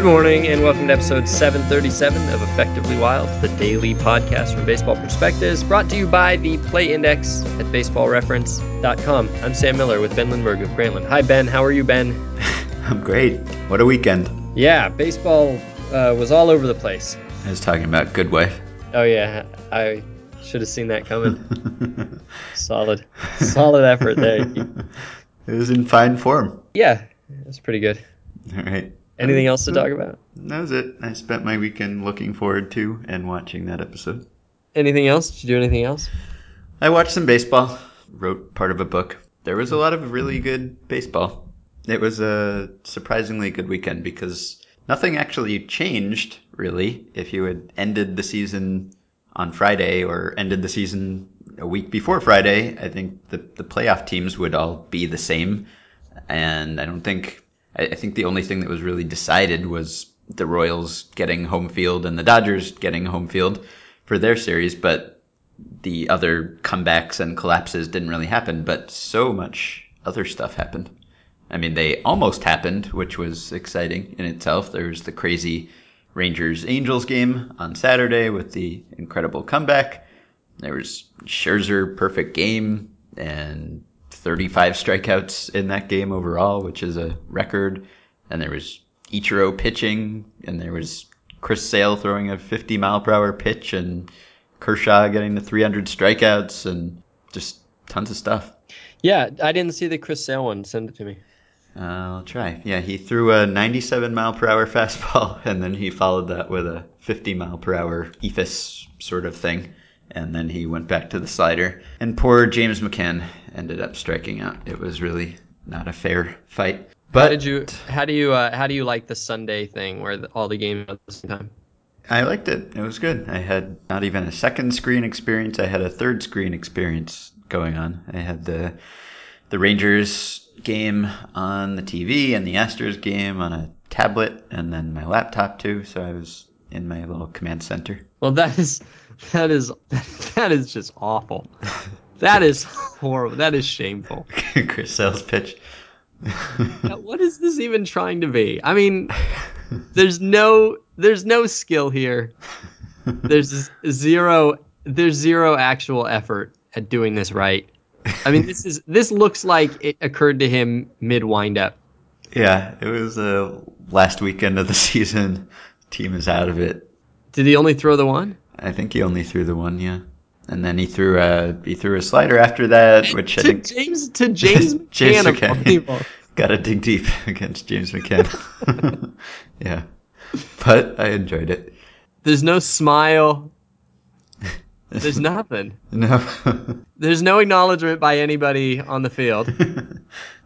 Good morning, and welcome to episode 737 of Effectively Wild, the daily podcast from Baseball Prospectus, brought to you by the Play Index at baseballreference.com. I'm Sam Miller with Ben Lindbergh of Grantland. Hi, Ben. How are you, Ben? I'm great. What a weekend. Yeah, baseball uh, was all over the place. I was talking about Good Wife. Oh, yeah. I should have seen that coming. solid. Solid effort there. It was in fine form. Yeah, it was pretty good. All right. Anything else to talk about? That was it. I spent my weekend looking forward to and watching that episode. Anything else? Did you do anything else? I watched some baseball, wrote part of a book. There was a lot of really good baseball. It was a surprisingly good weekend because nothing actually changed, really. If you had ended the season on Friday or ended the season a week before Friday, I think the, the playoff teams would all be the same. And I don't think I, I think the only thing that was really decided was the Royals getting home field and the Dodgers getting home field for their series, but the other comebacks and collapses didn't really happen. But so much other stuff happened. I mean, they almost happened, which was exciting in itself. There was the crazy Rangers Angels game on Saturday with the incredible comeback. There was Scherzer perfect game and 35 strikeouts in that game overall, which is a record. And there was Ichiro pitching, and there was Chris Sale throwing a 50 mile per hour pitch, and Kershaw getting the 300 strikeouts, and just tons of stuff. Yeah, I didn't see the Chris Sale one. Send it to me. Uh, I'll try. Yeah, he threw a 97 mile per hour fastball, and then he followed that with a 50 mile per hour eephus sort of thing and then he went back to the slider. And poor James McCann ended up striking out. It was really not a fair fight. But how did you? How do you? Uh, how do you like the Sunday thing where the, all the games at the same time? I liked it. It was good. I had not even a second screen experience. I had a third screen experience going on. I had the the Rangers game on the TV and the Astros game on a tablet, and then my laptop too. So I was in my little command center. Well, that is that is that is just awful. That is horrible. That is shameful. Chris Sale's pitch. what is this even trying to be? I mean, there's no there's no skill here. There's zero there's zero actual effort at doing this right. I mean, this is this looks like it occurred to him mid windup. Yeah, it was the uh, last weekend of the season. Team is out of it. Did he only throw the one? I think he only threw the one, yeah. And then he threw a he threw a slider after that, which to I think James to James, James McCann. Got to dig deep against James McCann. yeah, but I enjoyed it. There's no smile. There's nothing. No. There's no acknowledgement by anybody on the field.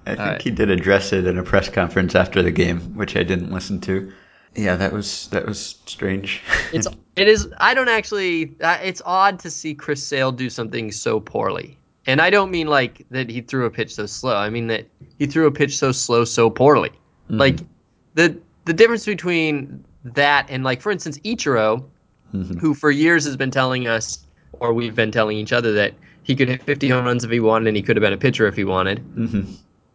I think right. he did address it in a press conference after the game, which I didn't listen to. Yeah, that was that was strange. it's it is. I don't actually. It's odd to see Chris Sale do something so poorly, and I don't mean like that he threw a pitch so slow. I mean that he threw a pitch so slow so poorly. Mm-hmm. Like the the difference between that and like for instance Ichiro, mm-hmm. who for years has been telling us, or we've been telling each other that he could hit 50 home runs if he wanted, and he could have been a pitcher if he wanted. Mm-hmm.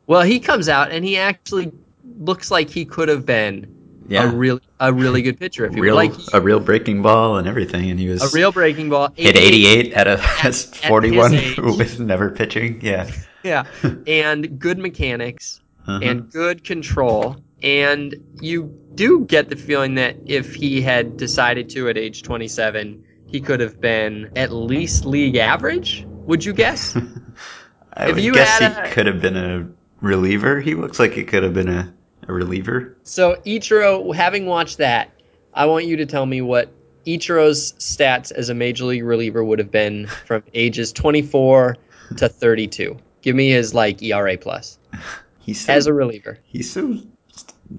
Well, he comes out and he actually looks like he could have been yeah. a really a really good pitcher. If he real, like a real breaking ball and everything, and he was a real breaking ball. Hit 88 at a at, 41 with never pitching. Yeah, yeah, and good mechanics uh-huh. and good control. And you do get the feeling that if he had decided to at age 27, he could have been at least league average. Would you guess? I if would you guess he a, could have been a reliever. He looks like he could have been a a reliever. So Ichiro, having watched that, I want you to tell me what Ichiro's stats as a major league reliever would have been from ages 24 to 32. Give me his like ERA plus. He's so, as a reliever. He's so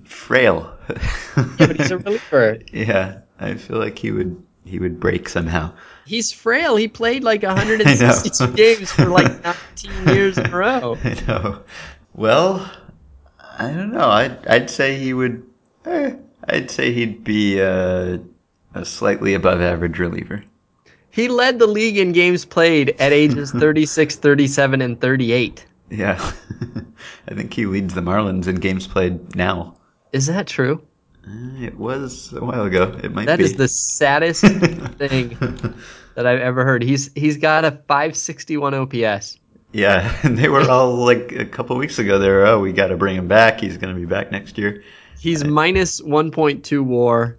frail. yeah, but he's a reliever. yeah, I feel like he would he would break somehow. He's frail. He played like 162 games for like 19 years in a row. I know. Well, I don't know. I'd I'd say he would. Eh, I'd say he'd be uh, a slightly above average reliever. He led the league in games played at ages 36, 37, and 38. Yeah. I think he leads the Marlins in games played now. Is that true? Uh, It was a while ago. It might That be. is the saddest thing that I've ever heard. He's he's got a 561 OPS. Yeah, and they were all like a couple weeks ago. They were, oh, we got to bring him back. He's going to be back next year. He's uh, minus 1.2 WAR,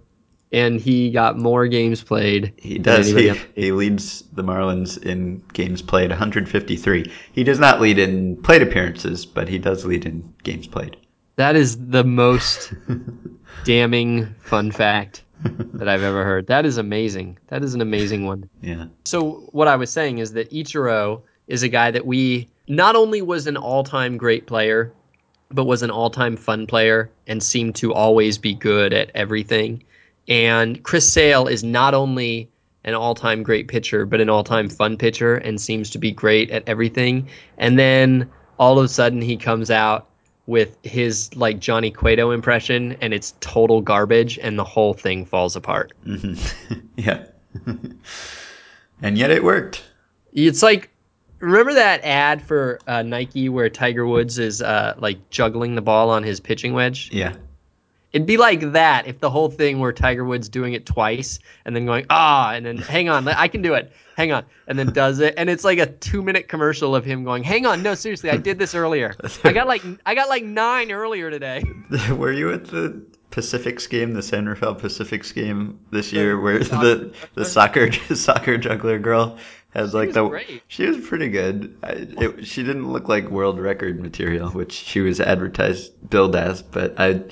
and he got more games played. He does. He, else. he leads the Marlins in games played, 153. He does not lead in plate appearances, but he does lead in games played. That is the most damning fun fact that I've ever heard. That is amazing. That is an amazing one. Yeah. So what I was saying is that Ichiro is a guy that we not only was an all-time great player, but was an all-time fun player and seemed to always be good at everything. And Chris Sale is not only an all-time great pitcher, but an all-time fun pitcher and seems to be great at everything. And then all of a sudden he comes out with his like Johnny Cueto impression and it's total garbage and the whole thing falls apart. hmm yeah. and yet it worked. It's like remember that ad for uh, Nike where Tiger Woods is uh, like juggling the ball on his pitching wedge. Yeah. It'd be like that if the whole thing were Tiger Woods doing it twice and then going ah and then hang on I can do it hang on and then does it and it's like a two minute commercial of him going hang on no seriously I did this earlier I got like I got like nine earlier today Were you at the Pacifics game, the San Rafael Pacifics game this year, where the the soccer soccer juggler girl has like was the great. she was pretty good. I, it, she didn't look like world record material, which she was advertised billed as, but I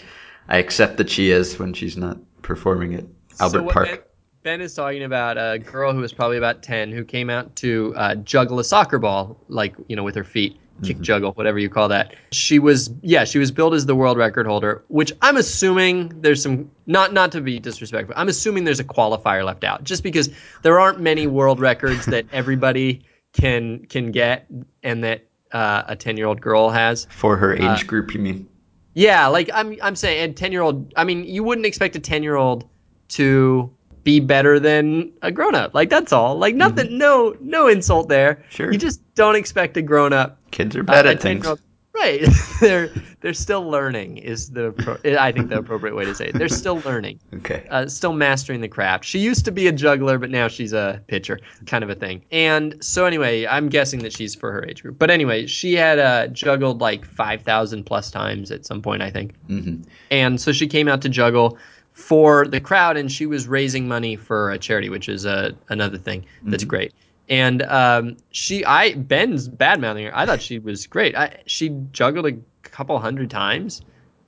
I accept that she is when she's not performing at Albert So Park. Ben, Ben is talking about a girl who was probably about 10 who came out to uh, juggle a soccer ball, like, you know, with her feet, kick Mm-hmm. juggle, whatever you call that. She was, yeah, she was billed as the world record holder, which I'm assuming there's some, not, not to be disrespectful, I'm assuming there's a qualifier left out just because there aren't many world records that everybody can, can get and that uh, a 10 year old girl has. For her age Uh, group, you mean? Yeah, like I'm I'm saying a 10 year old I mean, you wouldn't expect a 10 year old to be better than a grown up. Like that's all. Like nothing no no insult there. Mm-hmm. Sure. You just don't expect a grown up Kids are bad uh, a at things. 10-year-old Right. they're they're still learning is the pro- I think the appropriate way to say it. They're still learning. Okay. Uh, still mastering the craft. She used to be a juggler, but now she's a pitcher, kind of a thing. And so, anyway, I'm guessing that she's for her age group. But anyway, she had uh, juggled like 5,000 plus times at some point, I think. hmm And so she came out to juggle for the crowd, and she was raising money for a charity, which is uh, another thing that's great. And um, she, I Ben's bad mouthing her. I thought she was great. I, she juggled a couple hundred times,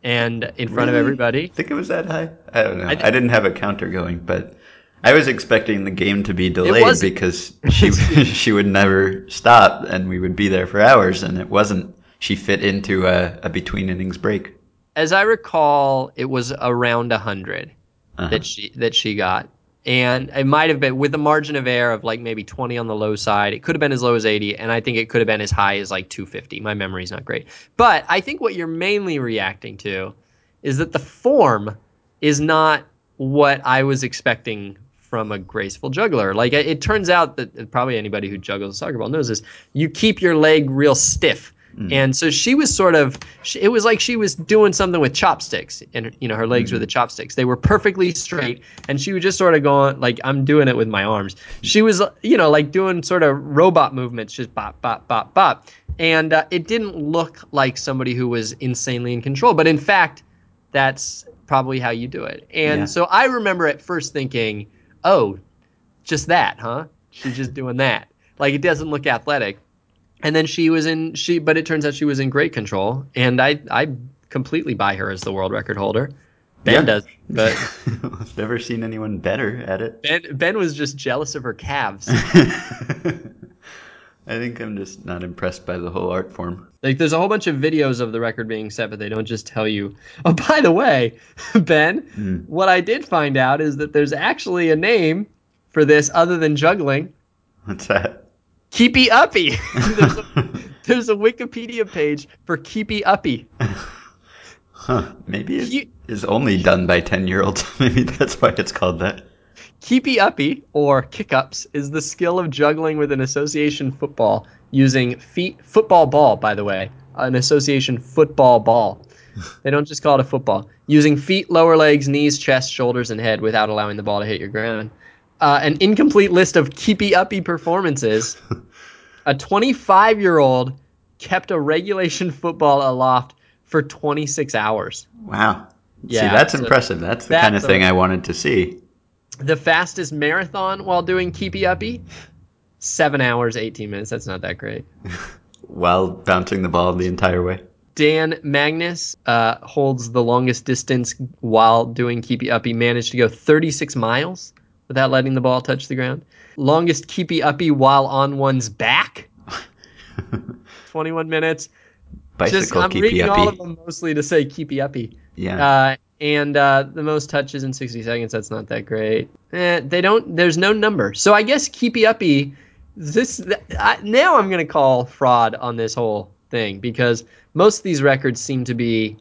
and in front of everybody. Think it was that high? I don't know. I I, didn't have a counter going, but I was expecting the game to be delayed because she she would never stop and we would be there for hours, and it wasn't. She fit into a, a between innings break. as I recall, it was around a 100 Uh-huh. that she that she got, and it might have been with a margin of error of like maybe 20 on the low side. It could have been as low as 80, and I think it could have been as high as like 250. My memory's not great, but I think what you're mainly reacting to is that the form is not what I was expecting from a graceful juggler. Like it, turns out that probably anybody who juggles a soccer ball knows this. You keep your leg real stiff. And so she was sort of, it was like she was doing something with chopsticks, and you know her legs were the chopsticks. They were perfectly straight, and she was just sort of going like I'm doing it with my arms. She was, you know, like doing sort of robot movements, just bop, bop, bop, bop, and uh, it didn't look like somebody who was insanely in control. But in fact, that's probably how you do it. And Yeah. so I remember at first thinking, oh, just that, huh? She's just doing that. Like it doesn't look athletic. And then she was in she but it turns out she was in great control and I I completely buy her as the world record holder. Ben Yeah. does, but I've never seen anyone better at it. Ben Ben was just jealous of her calves. I think I'm just not impressed by the whole art form. Like there's a whole bunch of videos of the record being set, but they don't just tell you. Oh, by the way, Ben, Hmm. what I did find out is that there's actually a name for this other than juggling. What's that? Keepy Uppy. there's, a, there's a Wikipedia page for Keepy Uppy. Huh? Maybe it You- is only done by ten year olds. Maybe that's why it's called that. Keepy Uppy, or kick ups, is the skill of juggling with an association football using feet football ball, by the way, an association football ball. they don't just call it a football. Using feet, lower legs, knees, chest, shoulders, and head without allowing the ball to hit your ground. Uh, an incomplete list of keepy uppy performances. a 25 year old kept a regulation football aloft for 26 hours. Wow. Yeah, see, that's so impressive. That's the that's kind of thing I wanted to see. The fastest marathon while doing keepy uppy, seven hours, 18 minutes. That's not that great. While bouncing the ball the entire way. Dan Magness uh, holds the longest distance while doing keepy uppy. Managed to go 36 miles without letting the ball touch the ground. Longest keepy uppy while on one's back, 21 minutes. Bicycle Just I'm keepy reading all of them mostly to say keepy uppy. Yeah. Uh, and uh, the most touches in 60 seconds. That's not that great. Eh, they don't. There's no number. So I guess keepy uppy. This th- I, now I'm gonna call fraud on this whole thing because most of these records seem to be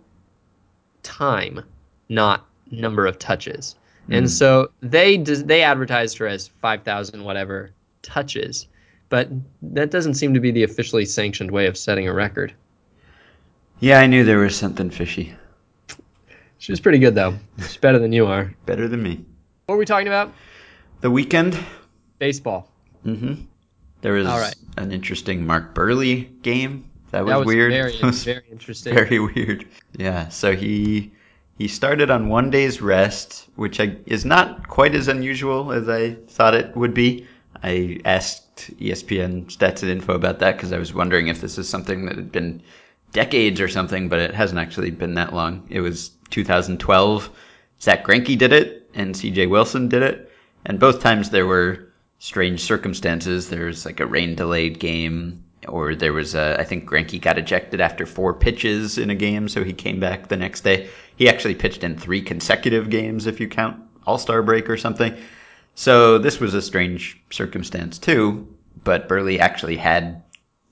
time, not number of touches. And so they they advertised her as 5,000 whatever touches, but that doesn't seem to be the officially sanctioned way of setting a record. yeah, I knew there was something fishy. She was pretty good though. She's better than you are. Better than me. What were we talking about? The weekend. Baseball. Mm-hmm. There was right. an interesting Mark Buehrle game. That was, that was weird. Very, That was very interesting. very weird. Yeah. So he he started on one day's rest, which I, is not quite as unusual as I thought it would be. I asked ESPN Stats and Info about that because I was wondering if this is something that had been decades or something, but it hasn't actually been that long. It was 2012. Zack Greinke did it, and C.J. Wilson did it, and both times there were strange circumstances. There was like a rain delayed game, or there was a, I think Greinke got ejected after four pitches in a game, so he came back the next day. He actually pitched in three consecutive games if you count All Star break or something. So this was a strange circumstance too, but Buehrle actually had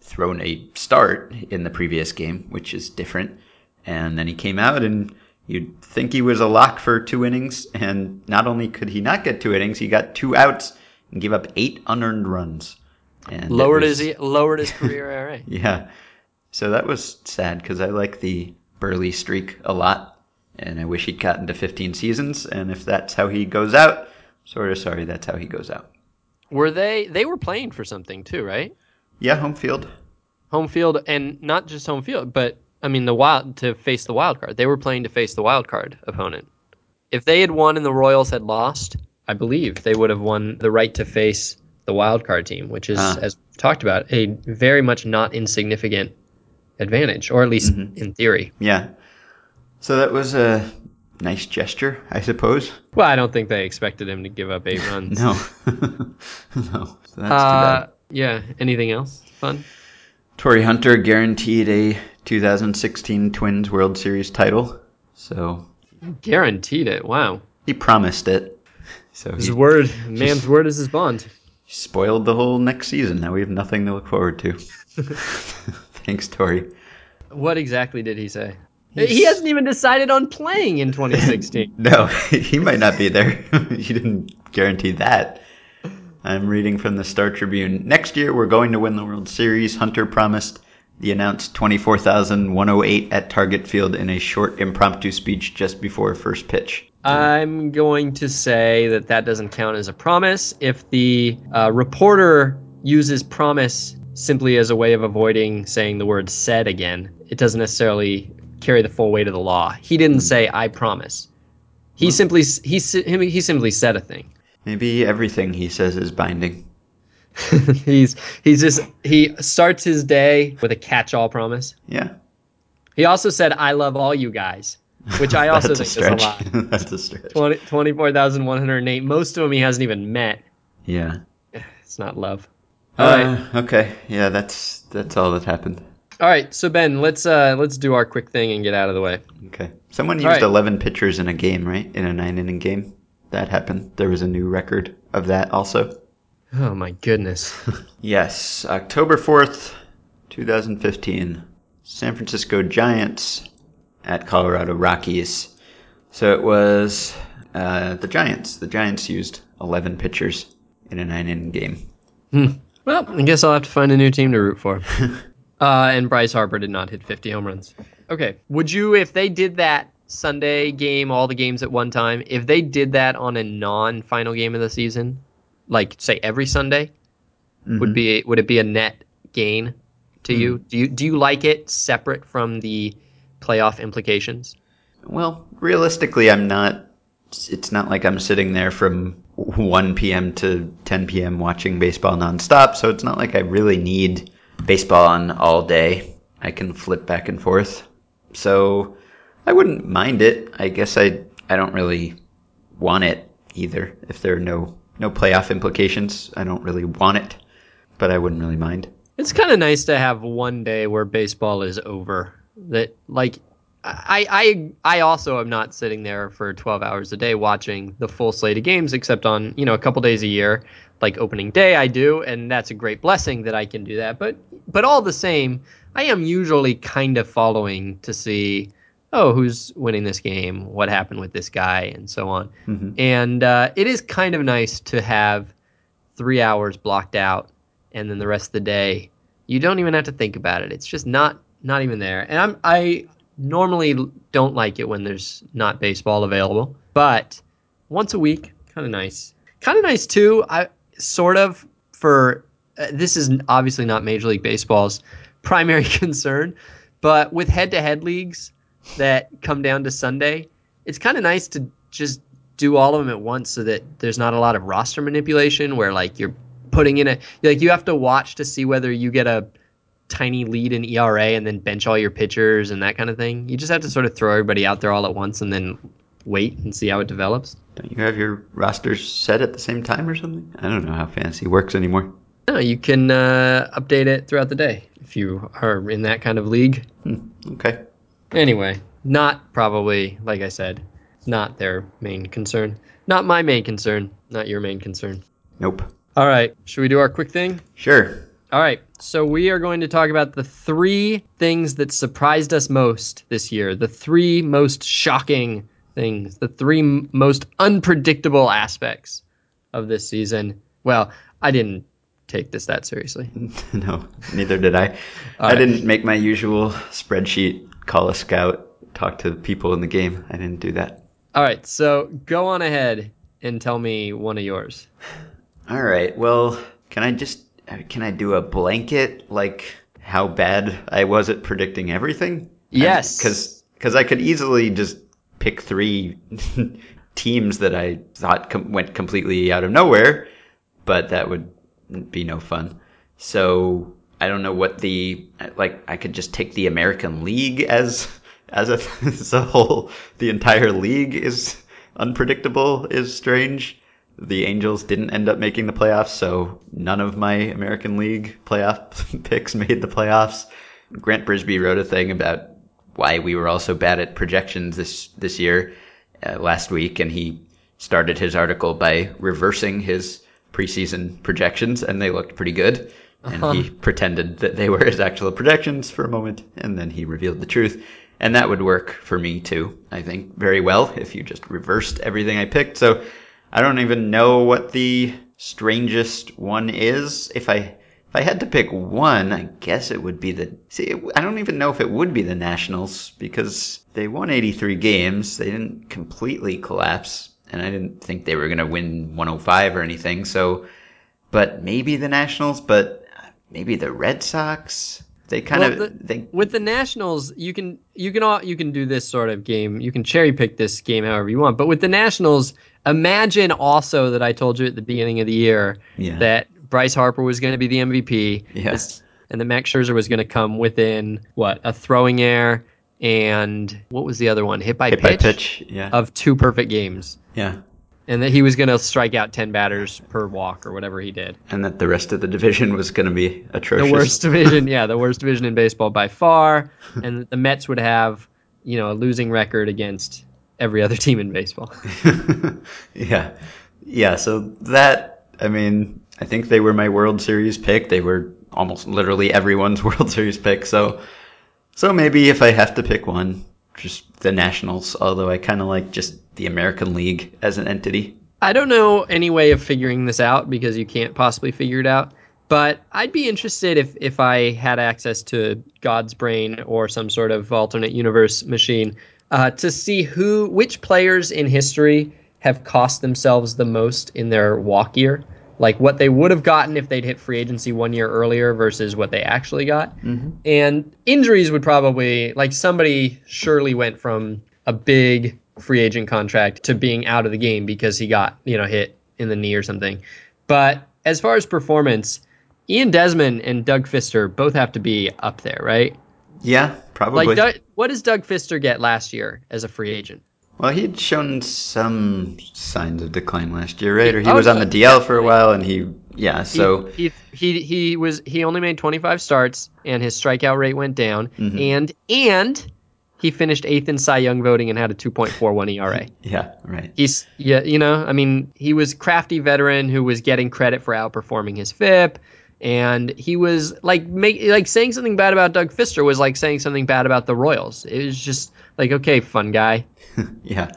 thrown a start in the previous game, which is different. And then he came out and you'd think he was a lock for two innings. And not only could he not get two innings, he got two outs and gave up eight unearned runs. And Lowered was- his lowered his career ERA. yeah. So that was sad because I like the Buehrle streak a lot. And I wish he'd gotten to 15 seasons. And if that's how he goes out, sort of sorry that's how he goes out. Were they? They were playing for something too, right? Yeah, home field. Home field, and not just home field, but I mean the wild to face the wild card. They were playing to face the wild card opponent. If they had won and the Royals had lost, I believe they would have won the right to face the wild card team, which is, Ah. as we've talked about, a very much not insignificant advantage, or at least in theory. Yeah. So that was a nice gesture, I suppose. Well, I don't think they expected him to give up eight runs. No. no. So that's too Uh, bad. yeah. Anything else fun? Torii Hunter guaranteed a 2016 Twins World Series title. So Guaranteed it. Wow. he promised it. So His he word, man's word is his bond. Spoiled the whole next season. Now we have nothing to look forward to. Thanks, Torii. What exactly did he say? He hasn't even decided on playing in 2016. No, he might not be there. he didn't guarantee that. I'm reading from the Star Tribune. Next year, we're going to win the World Series. Hunter promised. The announced 24,108 at Target Field in a short impromptu speech just before first pitch. I'm going to say that that doesn't count as a promise. If the uh, reporter uses promise simply as a way of avoiding saying the word said again, it doesn't necessarily carry the full weight of the law. He didn't say I promise. He simply he he simply said a thing. Maybe everything he says is binding. he's he's just he starts his day with a catch-all promise. Yeah. He also said I love all you guys, which I also think a is a stretch. lot. That's a stretch. 20 24,108. Most of them he hasn't even met. Yeah. It's not love. All right. Uh, okay. Yeah, that's that's all that happened. All right. So Ben, let's uh let's do our quick thing and get out of the way. Okay. Someone used right. 11 pitchers in a game, right? In a nine inning game. That happened. There was a new record of that also. Oh my goodness. Yes. October 4th, 2015. San Francisco Giants at Colorado Rockies. So it was uh, the Giants. The Giants used 11 pitchers in a nine inning game. Well, I guess I'll have to find a new team to root for. uh, and Bryce Harper did not hit 50 home runs. Okay. Would you, if they did that Sunday game, all the games at one time, if they did that on a non-final game of the season, like say every Sunday, would Mhm. be would it be a net gain to you? Do you do you like it separate from the playoff implications? Well, realistically, I'm not. It's not like I'm sitting there from 1 p.m. to 10 p.m. watching baseball nonstop. So it's not like I really need baseball on all day. I can flip back and forth. So I wouldn't mind it. I guess I I don't really want it either. If there are no no playoff implications, I don't really want it. But I wouldn't really mind. It's kind of nice to have one day where baseball is over. That like I I I also am not sitting there for 12 hours a day watching the full slate of games except on, you know, a couple days a year, like opening day I do and that's a great blessing that I can do that. But but all the same, I am usually kind of following to see oh, who's winning this game, what happened with this guy and so on. Mhm. And uh, it is kind of nice to have 3 hours blocked out and then the rest of the day you don't even have to think about it. It's just not not even there. And I'm I normally don't like it when there's not baseball available, but once a week, kind of nice. Kind of nice too. I sort of for uh, this is obviously not Major League Baseball's primary concern, but with head-to-head leagues that come down to Sunday, it's kind of nice to just do all of them at once so that there's not a lot of roster manipulation where like you're putting in a like you have to watch to see whether you get a tiny lead in ERA and then bench all your pitchers and that kind of thing. You just have to sort of throw everybody out there all at once and then wait and see how it develops. Don't you have your rosters set at the same time or something? I don't know how fantasy works anymore. No, you can uh, update it throughout the day if you are in that kind of league. Hmm, okay. Anyway, not probably, like I said, not their main concern. Not my main concern, not your main concern. Nope. All right, should we do our quick thing? Sure. All right, so we are going to talk about the three things that surprised us most this year, the three most shocking things, the three m- most unpredictable aspects of this season. Well, I didn't take this that seriously. no, neither did I. I right. didn't make my usual spreadsheet, call a scout, talk to the people in the game. I didn't do that. All right, so go on ahead and tell me one of yours. All right. Well, can I just can I do a blanket like how bad I was at predicting everything? Yes. Because because I could easily just pick three teams that I thought com- went completely out of nowhere, but that would be no fun. So I don't know what the like. I could just take the American League as as a as a whole. The entire league is unpredictable. Is strange. The Angels didn't end up making the playoffs, so none of my American League playoff picks made the playoffs. Grant Brisbee wrote a thing about why we were all so bad at projections this this year uh, last week, and he started his article by reversing his preseason projections, and they looked pretty good. And uh-huh. he pretended that they were his actual projections for a moment, and then he revealed the truth. And that would work for me too, I think, very well if you just reversed everything I picked. So I don't even know what the strangest one is. If I if I had to pick one, I guess it would be the. See, I don't even know if it would be the Nationals because they won 83 games. They didn't completely collapse, and I didn't think they were going to win 105 or anything. So, but maybe the Nationals, but maybe the Red Sox. They kind Well, of the- they With the Nationals, you can you can all you can do this sort of game. You can cherry pick this game however you want. But with the Nationals, imagine also that I told you at the beginning of the year Yeah. that Bryce Harper was going to be the MVP. Yeah. And that Max Scherzer was going to come within what a throwing error and what was the other one? Hit by hit pitch, by pitch. Yeah, of two perfect games. yeah. And that he was going to strike out 10 batters per walk or whatever he did. And that the rest of the division was going to be atrocious. the worst division yeah the worst division in baseball by far and the mets would have you know a losing record against every other team in baseball yeah. Yeah, so that I mean, I think they were my World Series pick. They were almost literally everyone's World Series pick. So so maybe if I have to pick one, just the Nationals, although I kind of like just the American League as an entity. i don't know any way of figuring this out because you can't possibly figure it out But I'd be interested if if I had access to God's brain or some sort of alternate universe machine uh, to see who which players in history have cost themselves the most in their walk year like what they would have gotten if they'd hit free agency one year earlier versus what they actually got. Mm-hmm. And injuries would probably, like, somebody surely went from a big free agent contract to being out of the game because he got, you know, hit in the knee or something. But as far as performance, Ian Desmond and Doug Fister both have to be up there, right? Yeah, probably. Like, Doug, what does Doug Fister get last year as a free agent? Well, he'd shown some signs of decline last year, right? Or he oh, was on the DL for a while, and he, yeah. So he, he he, he was he only made 25 starts, and his strikeout rate went down, mm-hmm. and and he finished eighth in Cy Young voting and had a 2.41 ERA. yeah, right. He's yeah, you know, I mean, he was crafty veteran who was getting credit for outperforming his FIP and he was like make like saying something bad about Doug Fister was like saying something bad about the Royals. It was just like okay, fun guy. yeah.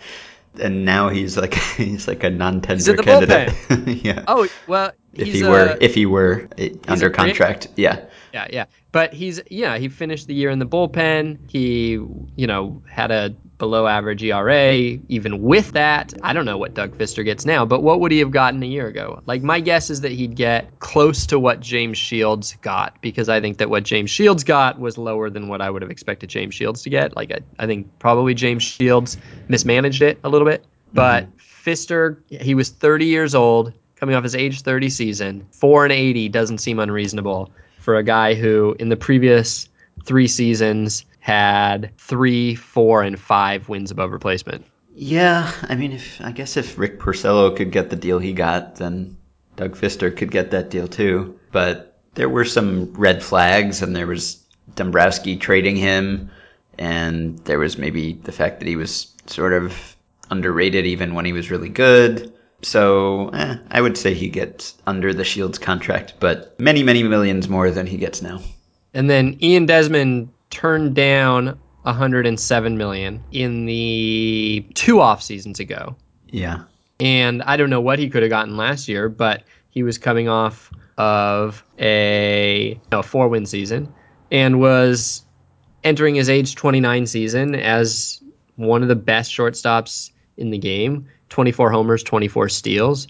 And now he's like he's like a non-tender candidate. yeah. Oh well, if he were if he were eh, under contract, yeah. Yeah, yeah. But he's yeah, he finished the year in the bullpen. He, you know, had a below average ERA. Even with that, I don't know what Doug Fister gets now, but what would he have gotten a year ago? Like my guess is that he'd get close to what James Shields got because I think that what James Shields got was lower than what I would have expected James Shields to get. Like I, I think probably James Shields mismanaged it a little bit, but mm-hmm. Fister, he was 30 years old coming off his age 30 season. 4 and 80 doesn't seem unreasonable for a guy who in the previous three seasons had three, four, and five wins above replacement. Yeah, I mean, if I guess if Rick Porcello could get the deal he got, then Doug Fister could get that deal too. But there were some red flags, and there was Dombrowski trading him, and there was maybe the fact that he was sort of underrated even when he was really good. So eh, I would say he gets under the Shields contract, but many, many millions more than he gets now. And then Ian Desmond turned down 107 million in the two off seasons ago. Yeah. And I don't know what he could have gotten last year, but he was coming off of a no, four win season and was entering his age 29 season as one of the best shortstops in the game 24 homers, 24 steals.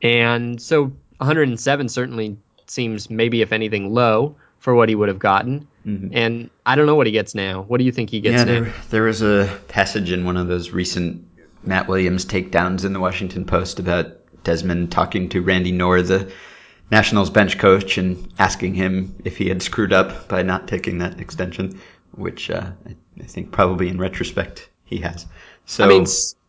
And so 107 certainly seems maybe, if anything, low for what he would have gotten. Mm-hmm. And I don't know what he gets now. What do you think he gets yeah, there, there was a passage in one of those recent Matt Williams takedowns in the Washington Post about Desmond talking to Randy Knorr, the Nationals bench coach, and asking him if he had screwed up by not taking that extension, which uh, I think probably in retrospect he has. So I mean,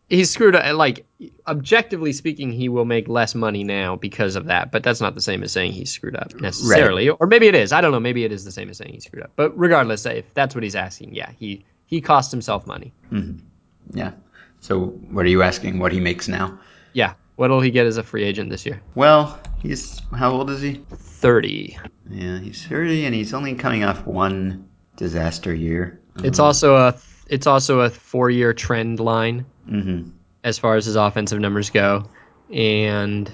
he's screwed up. Like objectively speaking, he will make less money now because of that. But that's not the same as saying he's screwed up necessarily. Right. Or maybe it is. I don't know. Maybe it is the same as saying he's screwed up. But regardless, if that's what he's asking, yeah, he he cost himself money. Mm-hmm. Yeah. So what are you asking? What he makes now? Yeah. What'll he get as a free agent this year? Well, he's how old is he? Thirty. Yeah, he's thirty, and he's only coming off one disaster year. It's um, also a it's also a four year trend line mm-hmm. as far as his offensive numbers go. And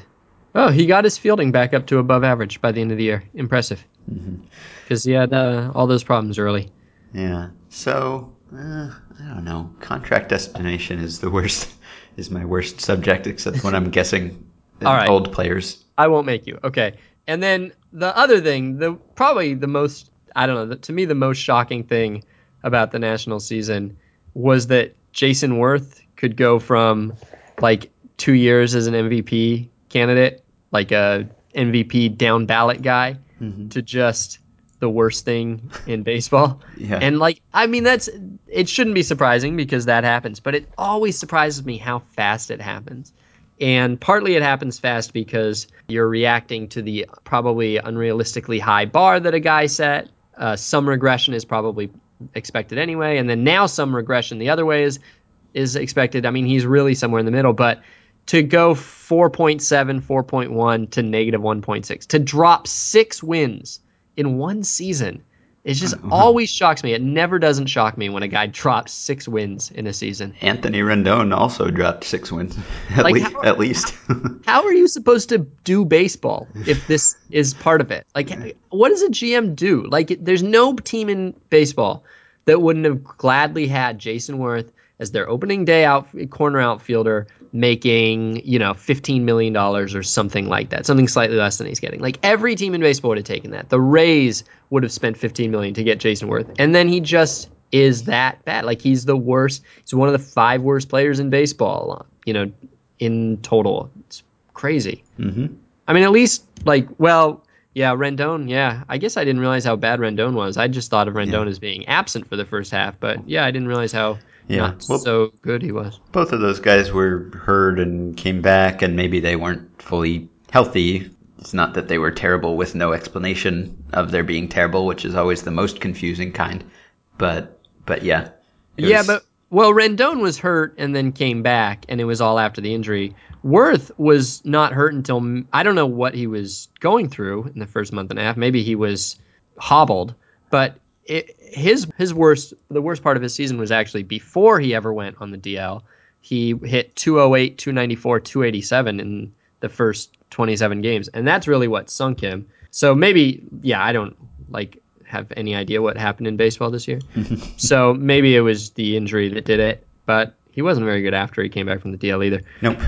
oh, he got his fielding back up to above average by the end of the year. Impressive. Because mm-hmm. he had uh, all those problems early. Yeah. So uh, I don't know. Contract destination is the worst. Is my worst subject, except when I'm guessing all right. old players. I won't make you. Okay. And then the other thing, the probably the most I don't know, the, to me the most shocking thing about the national season was that Jayson Werth could go from like two years as an MVP candidate, like a MVP down ballot guy, mm-hmm. to just the worst thing in baseball. yeah. And like, I mean, that's it shouldn't be surprising because that happens, but it always surprises me how fast it happens. And partly it happens fast because you're reacting to the probably unrealistically high bar that a guy set. Uh, some regression is probably expected anyway, and then now some regression the other way is is expected. I mean, he's really somewhere in the middle, but to go 4.7, 4.1 to negative 1.6, to drop six wins in one season, It just always shocks me. It never doesn't shock me when a guy drops six wins in a season. Anthony Rendon also dropped six wins, at, Like, le- how- at least. How are you supposed to do baseball if this is part of it? Like, what does a GM do? Like, there's no team in baseball that wouldn't have gladly had Jayson Werth as their opening day out corner outfielder making, you know, $15 million or something like that, something slightly less than he's getting. Like, every team in baseball would have taken that. The Rays would have spent 15 million to get Jayson Werth. And then he just is that bad. Like, he's the worst. He's one of the five worst players in baseball, you know, in total. It's crazy. hmm I mean, at least like, well, yeah, Rendon. Yeah, I guess I didn't realize how bad Rendon was. I just thought of Rendon as being absent for the first half, but yeah, I didn't realize how Yeah, not well- so good he was. Both of those guys were hurt and came back, and maybe they weren't fully healthy. It's not that they were terrible with no explanation of their being terrible, which is always the most confusing kind. But but yeah. Yeah, was- but well, Rendon was hurt and then came back, and it was all after the injury. Werth was not hurt until I don't know what he was going through in the first month and a half. Maybe he was hobbled, but it, his his worst the worst part of his season was actually before he ever went on the DL. He hit 208, 294, 287 in the first 27 games, and that's really what sunk him. So maybe, yeah, I don't like have any idea what happened in baseball this year. so maybe it was the injury that did it, but he wasn't very good after he came back from the DL either. nope.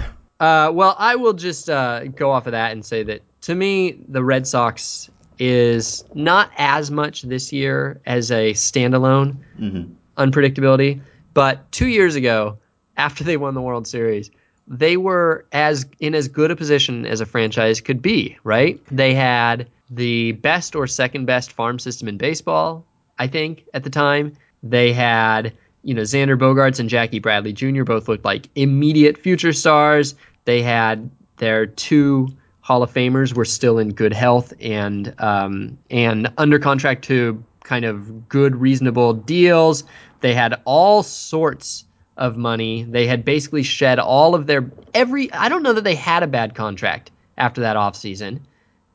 Uh, well, I will just uh, go off of that and say that to me, the Red Sox is not as much this year as a standalone hmm unpredictability. But two years ago, after they won the World Series, they were as in as good a position as a franchise could be. Right? They had the best or second best farm system in baseball, I think, at the time. They had you know Xander Bogaerts and Jackie Bradley Jr. both looked like immediate future stars. They had their two Hall of Famers were still in good health and um, and under contract to kind of good, reasonable deals. They had all sorts of money. They had basically shed all of their every. I don't know that they had a bad contract after that offseason.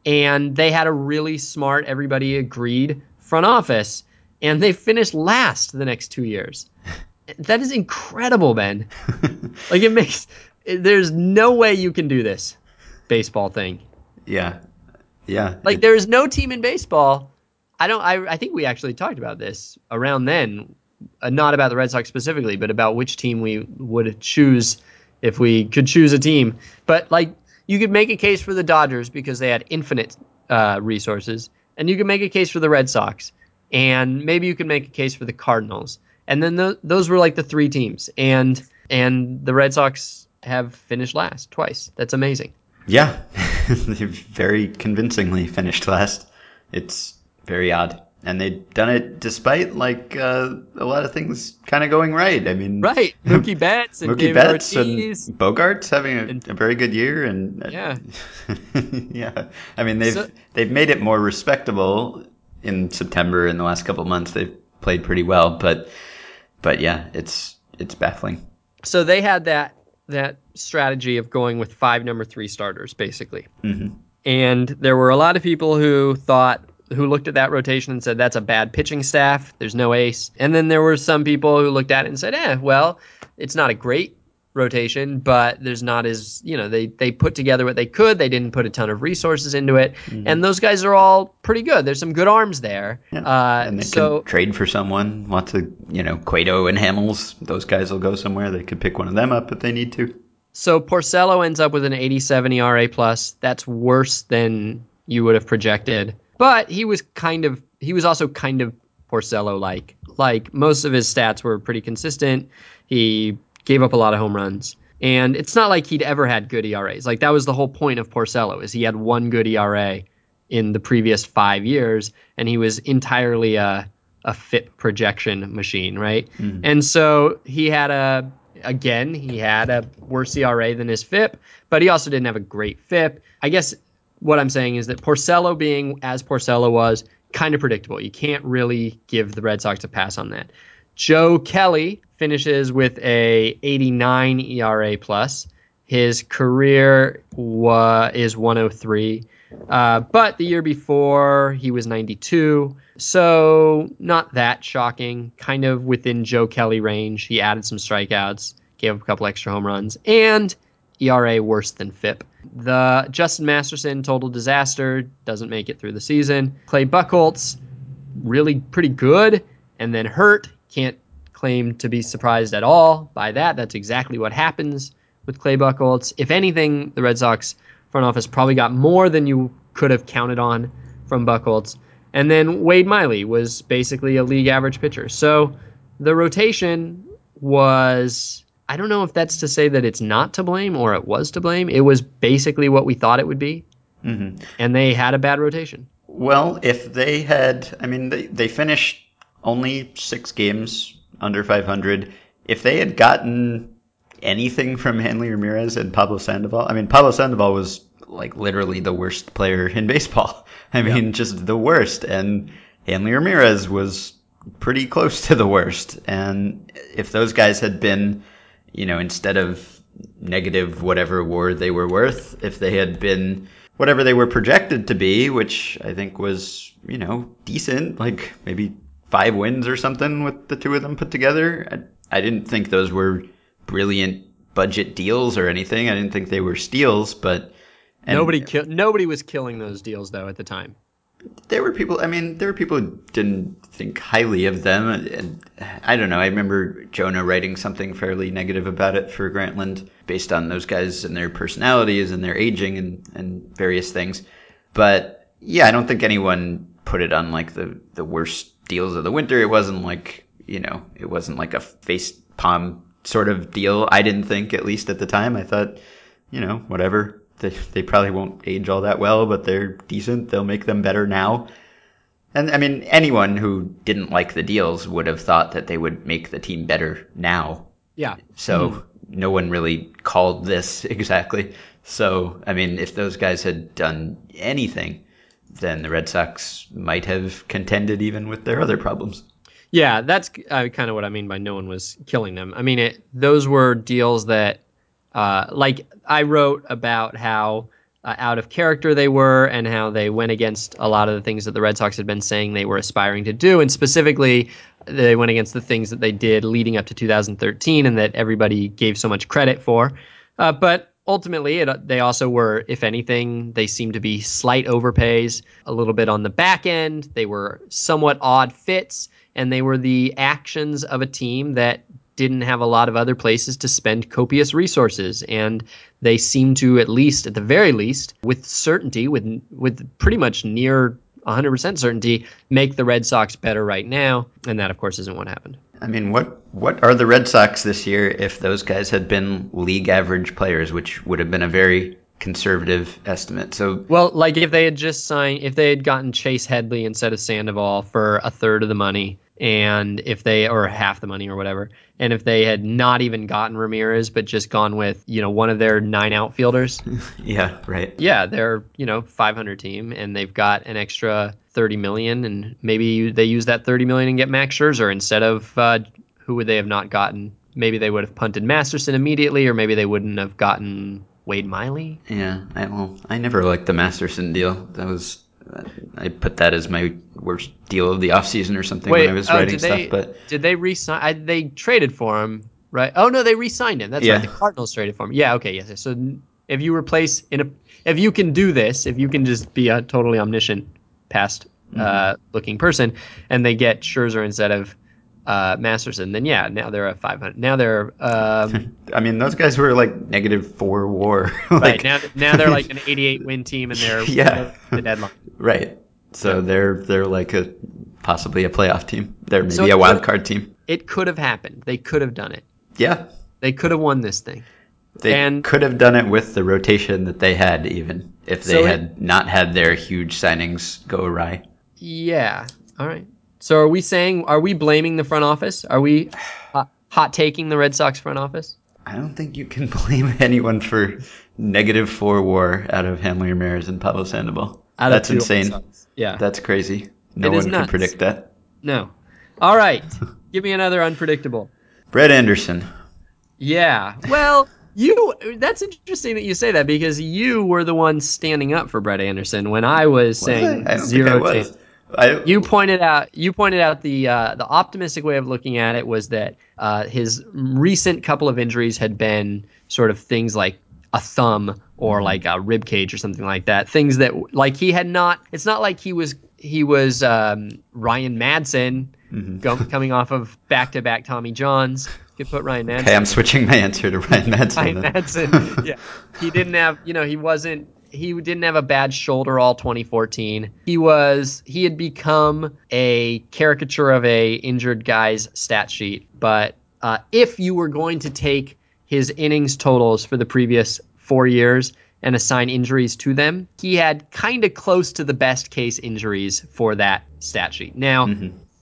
and they had a really smart. Everybody agreed front office, and they finished last the next two years. That is incredible, Ben. like it makes. There's no way you can do this baseball thing. Yeah. Yeah. Like It- there is no team in baseball. I don't. I, I think we actually talked about this around then, uh, not about the Red Sox specifically, but about which team we would choose if we could choose a team. But like you could make a case for the Dodgers because they had infinite uh, resources, and you could make a case for the Red Sox, and maybe you could make a case for the Cardinals, and then tho- those were like the three teams, and and the Red Sox have finished last twice. That's amazing. Yeah, they very convincingly finished last. It's very odd, and they've done it despite like uh, a lot of things kind of going right. I mean, Right, Mookie Betts and Mookie David Betts Ortiz. and Bogaerts having a, And- a very good year, and uh, Yeah. yeah. I mean, they've So- they've made it more respectable in September. In the last couple of months, they've played pretty well, but but yeah, it's it's baffling. So they had that that strategy of going with five number three starters, basically. hmm And there were a lot of people who thought who looked at that rotation and said that's a bad pitching staff. There's no ace. And then there were some people who looked at it and said, "Eh, well, it's not a great rotation, but there's not as you know they they put together what they could. They didn't put a ton of resources into it, and those guys are all pretty good. There's some good arms there. Yeah. Uh, and they so could trade for someone. Lots of you know Cueto and Hamels. Those guys will go somewhere. They could pick one of them up if they need to. So Porcello ends up with an 87 ERA plus. That's worse than you would have projected. But he was kind of he was also kind of Porcello like. Like most of his stats were pretty consistent. He gave up a lot of home runs. And it's not like he'd ever had good ERAs. Like that was the whole point of Porcello is he had one good ERA in the previous 5 years and he was entirely a a FIP projection machine, right? Mm. And so he had a again, he had a worse ERA than his FIP, but he also didn't have a great FIP. I guess what I'm saying is that Porcello being as Porcello was, kind of predictable. You can't really give the Red Sox a pass on that. Joe Kelly finishes with a 89 ERA plus. His career wa- is 103. Uh, but the year before, he was 92. So, not that shocking. Kind of within Joe Kelly range. He added some strikeouts, gave up a couple extra home runs, and ERA worse than FIP. The Justin Masterson total disaster doesn't make it through the season. Clay Buchholz, really pretty good, and then hurt. Can't claim to be surprised at all by that. That's exactly what happens with Clay Buchholz. If anything, the Red Sox front office probably got more than you could have counted on from Buchholz. And then Wade Miley was basically a league average pitcher. So the rotation was I don't know if that's to say that it's not to blame or it was to blame. It was basically what we thought it would be. Mm-hmm. And they had a bad rotation. Well, if they had, I mean, they, they finished only six games under 500. If they had gotten anything from Hanley Ramirez and Pablo Sandoval, I mean, Pablo Sandoval was like literally the worst player in baseball. I mean, yeah. just the worst. And Hanley Ramirez was pretty close to the worst. And if those guys had been, you know, instead of negative whatever WAR they were worth, if they had been whatever they were projected to be, which I think was, you know, decent, like maybe five wins or something with the two of them put together. I, I didn't think those were brilliant budget deals or anything. I didn't think they were steals, but nobody ki- nobody was killing those deals though at the time there were people. I mean, there were people who didn't think highly of them, and I don't know. I remember Jonah writing something fairly negative about it for Grantland, based on those guys and their personalities and their aging and and various things. But yeah, I don't think anyone put it on like the the worst deals of the winter. It wasn't like you know, it wasn't like a face palm sort of deal. I didn't think, at least at the time. I thought, you know, whatever they, they probably won't age all that well, but they're decent. They'll make them better now. And I mean, anyone who didn't like the deals would have thought that they would make the team better now. Yeah. So mm no one really called this exactly. So, I mean, if those guys had done anything, then the Red Sox might have contended even with their other problems. Yeah, that's uh, kind of what I mean by no one was killing them. I mean, it, those were deals that uh, like I wrote about how uh, out of character they were and how they went against a lot of the things that the Red Sox had been saying they were aspiring to do, and specifically they went against the things that they did leading up to 2013 and that everybody gave so much credit for. Uh, but ultimately, it, uh, they also were, if anything, they seemed to be slight overpays, a little bit on the back end. They were somewhat odd fits, and they were the actions of a team that didn't have a lot of other places to spend copious resources and they seem to at least at the very least with certainty with with pretty much near 100% certainty make the Red Sox better right now and that of course isn't what happened. I mean, what what are the Red Sox this year if those guys had been league average players, which would have been a very conservative estimate. So well, like if they had just signed, if they had gotten Chase Headley instead of Sandoval for a third of the money, and if they or half the money or whatever, and if they had not even gotten Ramirez but just gone with you know one of their nine outfielders, yeah, right, yeah, they're you know 500 team and they've got an extra 30 million, and maybe they use that 30 million and get Max Scherzer instead of uh, who would they have not gotten? Maybe they would have punted Masterson immediately, or maybe they wouldn't have gotten Wade Miley. Yeah, I well, I never liked the Masterson deal. That was I put that as my worst deal of the offseason or something Wait, when I was oh, writing stuff. They, but did they resign? I, they traded for him, right? Oh no, they re-signed him. That's yeah. right. The Cardinals traded for him. Yeah. Okay. Yes. So if you replace in a, if you can do this, if you can just be a totally omniscient past mm-hmm. uh, looking person, and they get Scherzer instead of uh, Masterson, then yeah, now they're a 500. Now they're. Um, I mean, those guys were like negative four WAR. like, right now, now they're like an 88 win team, and they're yeah the deadline. Right. So yeah. they're they're like a possibly a playoff team. They're maybe so a wild card team. It could have happened. They could have done it. Yeah. They could have won this thing. They and, could have done it with the rotation that they had, even if they so had it, not had their huge signings go awry. Yeah. All right. So are we saying are we blaming the front office? Are we uh, hot taking the Red Sox front office? I don't think you can blame anyone for negative four WAR out of Hanley Ramirez and Pablo Sandoval. That's insane. Yeah, that's crazy. No one can predict that. No. All right, give me another unpredictable. Brett Anderson. Yeah. Well, You that's interesting that you say that because you were the one standing up for Brett Anderson when I was saying I? I zero chance. I, You pointed out you pointed out the uh, the optimistic way of looking at it was that uh, his recent couple of injuries had been sort of things like a thumb or like a rib cage or something like that. Things that like he had not. It's not like he was he was um, Ryan Madson go, coming off of back to back Tommy Johns. Could put Ryan Madson. okay, I'm switching my answer to Ryan Madson. Ryan. Madson. yeah, he didn't have. You know, he wasn't. He didn't have a bad shoulder all 2014. He was. He had become a caricature of a injured guy's stat sheet. But uh, if you were going to take his innings totals for the previous four years and assign injuries to them, he had kind of close to the best case injuries for that stat sheet. Now,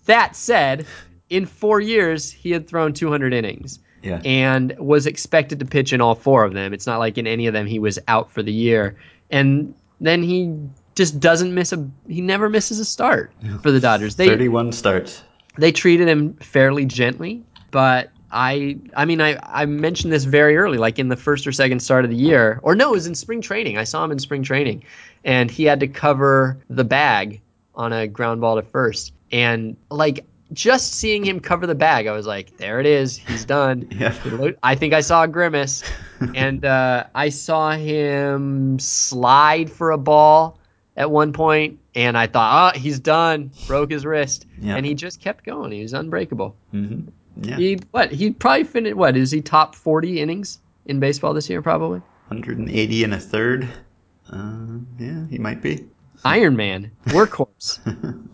that said, in four years, he had thrown 200 innings Yeah. and was expected to pitch in all four of them. It's not like in any of them he was out for the year. And then he just doesn't miss a he never misses a start for the Dodgers. They 31 starts. they treated him fairly gently, but I I mean I I mentioned this very early like in the first or second start of the year or no, it was in spring training. I saw him in spring training and he had to cover the bag on a ground ball to first. And like just seeing him cover the bag, I was like, there it is. He's done. Yeah. I think I saw a grimace, and uh, I saw him slide for a ball at one point, and I thought, oh, he's done. Broke his wrist, Yeah. and he just kept going. He was unbreakable. hmm Yeah. He what? He probably finished. What is he top forty innings in baseball this year? Probably. 180 and a third. Uh, yeah, he might be. Iron Man, workhorse.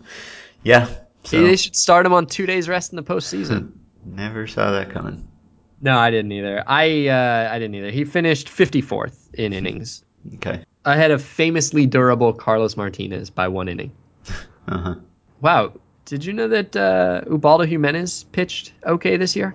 Yeah. So, they should start him on two days rest in the postseason. never saw that coming. no, I didn't either. I uh, I didn't either. He finished fifty fourth in innings, Okay. ahead of famously durable Carlos Martinez by one inning. Uh huh. Wow. Did you know that uh, Ubaldo Jimenez pitched okay this year?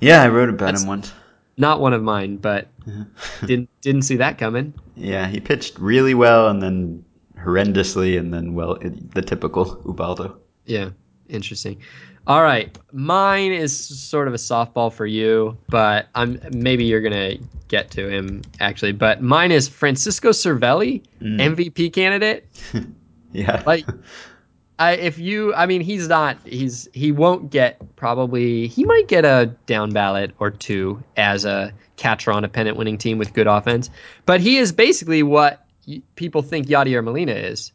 Yeah, I wrote about That's- him once. Not one of mine, but didn't didn't see that coming. Yeah, he pitched really well and then horrendously and then well it, the typical Ubaldo. Yeah, interesting. All right, mine is sort of a softball for you, but I'm maybe you're gonna get to him actually. But mine is Francisco Cervelli, mm. MVP candidate. Yeah. Like, I if you, I mean, he's not. He's he won't get probably. He might get a down ballot or two as a catcher on a pennant winning team with good offense, but he is basically what people think Yadier Molina is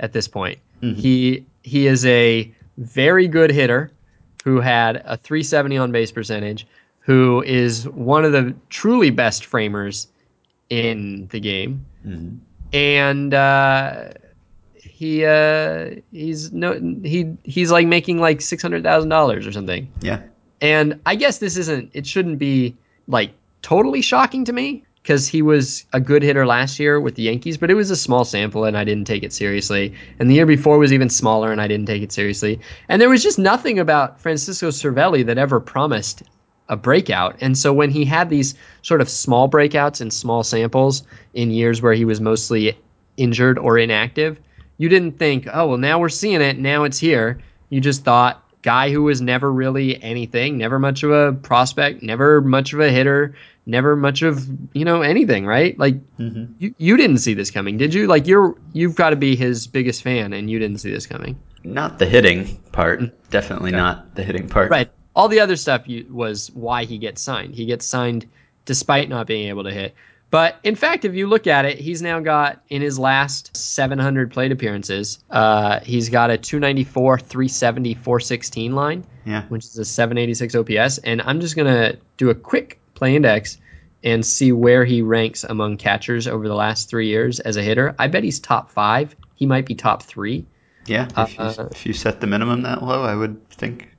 at this point. Mm-hmm. He he is a very good hitter who had a 370 on base percentage, who is one of the truly best framers in the game, Mhm. and uh, he uh, he's no he he's like making like six hundred thousand dollars or something. Yeah. And I guess this isn't, it shouldn't be like totally shocking to me because he was a good hitter last year with the Yankees, but it was a small sample and I didn't take it seriously. And the year before was even smaller and I didn't take it seriously. And there was just nothing about Francisco Cervelli that ever promised a breakout. And so when he had these sort of small breakouts and small samples in years where he was mostly injured or inactive, you didn't think, oh, well, now we're seeing it. Now it's here. You just thought, guy who was never really anything, never much of a prospect, never much of a hitter, never much of, you know, anything, right? Like, Mhm. you, you didn't see this coming, did you? Like, you're, you've got to be his biggest fan and you didn't see this coming. Not the hitting part. Definitely not the hitting part. Right. All the other stuff you, was why he gets signed. He gets signed despite not being able to hit. But in fact, if you look at it, he's now got in his last 700 plate appearances, uh, he's got a 294, 370, 416 line, Yeah. which is a 786 OPS. And I'm just gonna do a quick play index and see where he ranks among catchers over the last three years as a hitter. I bet he's top five. He might be top three. Yeah. If, Uh, if you set the minimum that low, I would think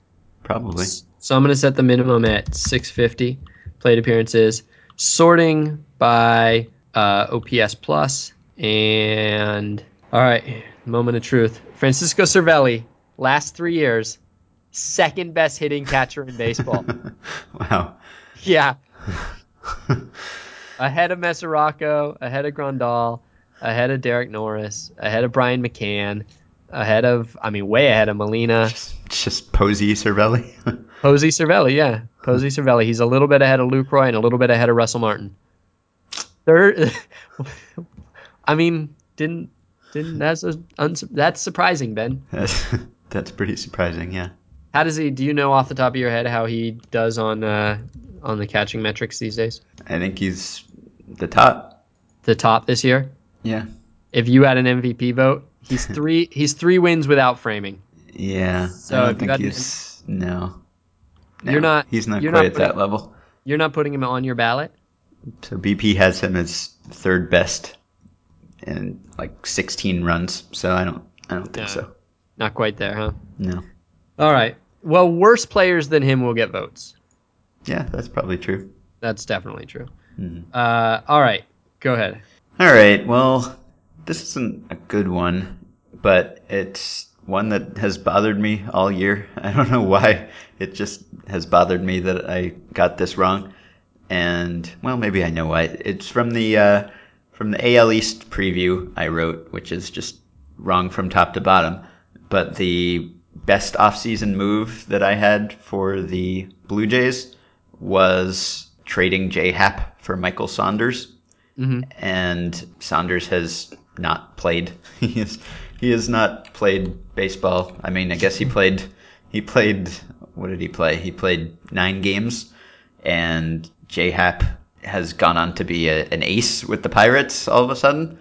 probably. So I'm going to set the minimum at 650 plate appearances, sorting by uh, OPS plus. And all right, moment of truth. Francisco Cervelli, last three years, second best hitting catcher in baseball. wow. yeah, ahead of Mesoraco, ahead of Grandal, ahead of Derek Norris, ahead of Brian McCann, ahead of, I mean, way ahead of Molina. Just, just Posey Cervelli. Posey Cervelli, yeah. Posey Cervelli. He's a little bit ahead of Lucroy and a little bit ahead of Russell Martin. Third, I mean, didn't didn't that's a, that's surprising, Ben. That's, that's pretty surprising, yeah. How does he? Do you know off the top of your head how he does on uh, on the catching metrics these days? I think he's the top. The top this year. Yeah. If you had an MVP vote, he's three. he's three wins without framing. Yeah. So I don't think got an- no. No, You're not- He's not quite not at that level. You're not putting him on your ballot. So BP has him as third best in like 16 runs. So I don't. I don't think Yeah. so. Not quite there, huh? No. All right. Well, worse players than him will get votes. Yeah, that's probably true. That's definitely true. Mhm. Uh, all right. Go ahead. All right. Well, this isn't a good one, but it's one that has bothered me all year. I don't know why. It just has bothered me that I got this wrong. And well, maybe I know why. It's from the uh, from the AL East preview I wrote, which is just wrong from top to bottom. But the best offseason move that I had for the Blue Jays was trading J Happ for Michael Saunders hmm and Saunders has not played. he is he has not played baseball. I mean, I guess he played he played what did he play? He played nine games, and J Happ has gone on to be a, an ace with the Pirates all of a sudden,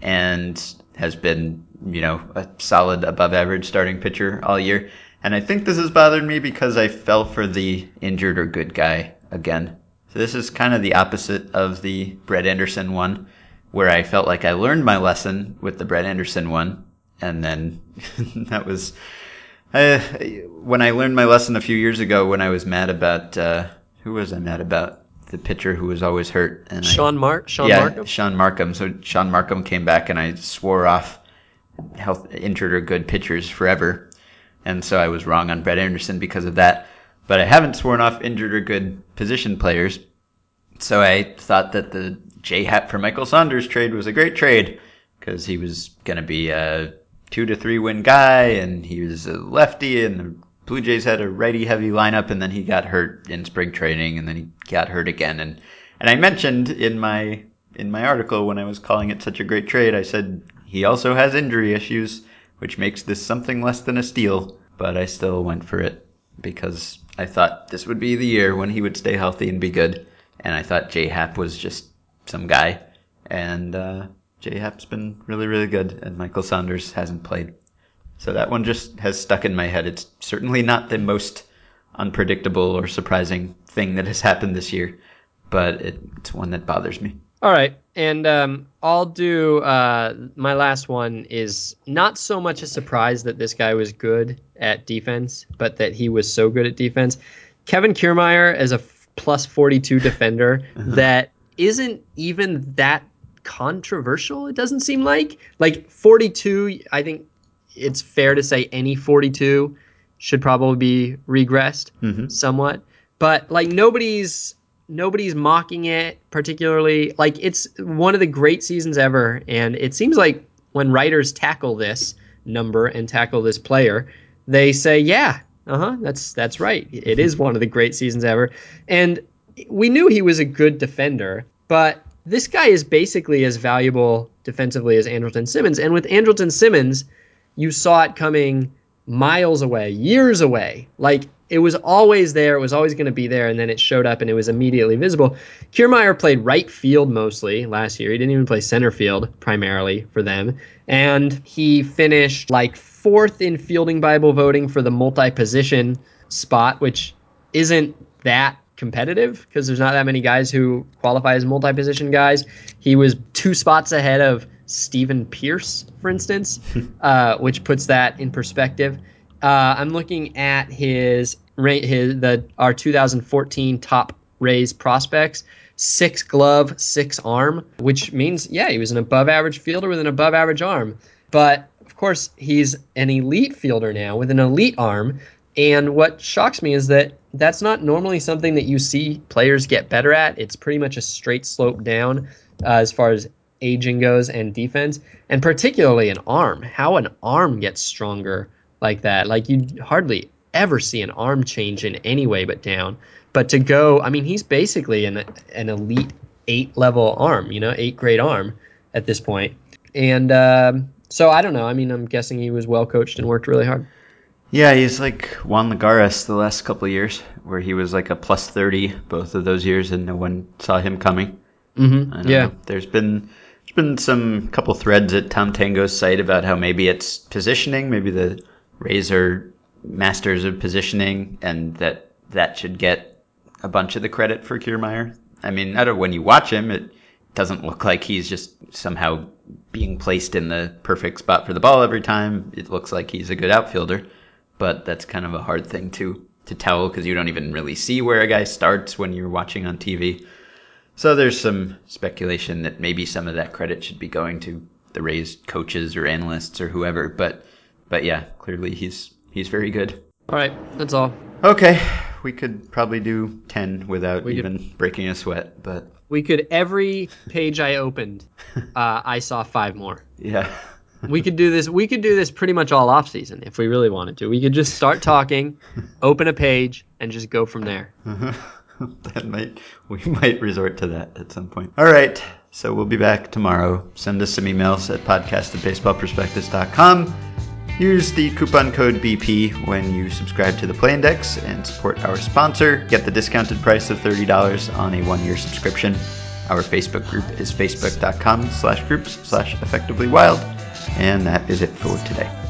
and has been you know a solid above average starting pitcher all year. And I think this has bothered me because I fell for the injured or good guy again. So this is kind of the opposite of the Brett Anderson one, where I felt like I learned my lesson with the Brett Anderson one, and then that was uh, when I learned my lesson a few years ago when I was mad about uh, who was I mad about the pitcher who was always hurt and I- Sean Mark. Sean yeah, Marcum. Shaun Marcum. So Shaun Marcum came back, and I swore off health injured or good pitchers forever, and so I was wrong on Brett Anderson because of that. But I haven't sworn off injured or good position players, so I thought that the J Happ for Michael Saunders trade was a great trade because he was going to be a two to three win guy, and he was a lefty, and the Blue Jays had a righty heavy lineup, and then he got hurt in spring training, and then he got hurt again, and and I mentioned in my in my article when I was calling it such a great trade, I said he also has injury issues, which makes this something less than a steal, but I still went for it because I thought this would be the year when he would stay healthy and be good, and I thought J Happ was just some guy, and uh, J Happ's been really really good, and Michael Saunders hasn't played. So that one just has stuck in my head. It's certainly not the most unpredictable or surprising thing that has happened this year, but it, it's one that bothers me. All right, and um, I'll do uh, my last one. Is not so much a surprise that this guy was good at defense, but that he was so good at defense. Kevin Kiermaier as a f- plus forty-two defender that isn't even that controversial. It doesn't seem like like forty-two. I think it's fair to say any forty-two should probably be regressed Mhm. somewhat. But like nobody's nobody's mocking it particularly. Like it's one of the great seasons ever, and it seems like when writers tackle this number and tackle this player, they say, "Yeah, uh huh, that's that's right. It is one of the great seasons ever." And we knew he was a good defender, but this guy is basically as valuable defensively as Andrelton Simmons. And with Andrelton Simmons, you saw it coming miles away, years away. Like it was always there, it was always going to be there, and then it showed up and it was immediately visible. Kiermaier played right field mostly last year. He didn't even play center field primarily for them. And he finished like fourth in fielding Bible voting for the multi position spot, which isn't that competitive because there's not that many guys who qualify as multi position guys. He was two spots ahead of Stephen Pearce, for instance, uh, which puts that in perspective. Uh, I'm looking at his rate, his the our 2014 top Rays prospects. Six glove, six arm, which means yeah, he was an above average fielder with an above average arm. But of course, he's an elite fielder now with an elite arm. And what shocks me is that that's not normally something that you see players get better at. It's pretty much a straight slope down uh, as far as aging goes and defense, and particularly an arm. How an arm gets stronger like that. Like you hardly ever see an arm change in any way but down. But to go, I mean, he's basically an an elite eight level arm, you know, eight grade arm at this point. And um, so I don't know. I mean, I'm guessing he was well coached and worked really hard. Yeah, he's like Juan Lagares the last couple of years, where he was like a plus 30 both of those years, and no one saw him coming. Mm-hmm. Yeah. Know. There's been there's been some couple threads at Tom Tango's site about how maybe it's positioning, maybe the Are masters of positioning, and that that should get a bunch of the credit for Kiermaier. I mean, I don't, when you watch him, it doesn't look like he's just somehow being placed in the perfect spot for the ball every time. It looks like he's a good outfielder, but that's kind of a hard thing to to tell because you don't even really see where a guy starts when you're watching on TV. So there's some speculation that maybe some of that credit should be going to the Rays coaches or analysts or whoever, but but yeah, clearly he's he's very good. All right, that's all. Okay, we could probably do 10 without We could- even breaking a sweat, but We could every page I opened, uh, I saw five more. yeah. We could do this. We could do this pretty much all off season if we really wanted to. We could just start talking, open a page, and just go from there. that might we might resort to that at some point. All right. So we'll be back tomorrow. Send us some emails at podcast at baseballprospectus.com. Use the coupon code BP when you subscribe to the Play Index and support our sponsor. Get the discounted price of $30 on a one-year subscription. Our Facebook group is facebook.com slash groups slash effectively wild. And that is it for today.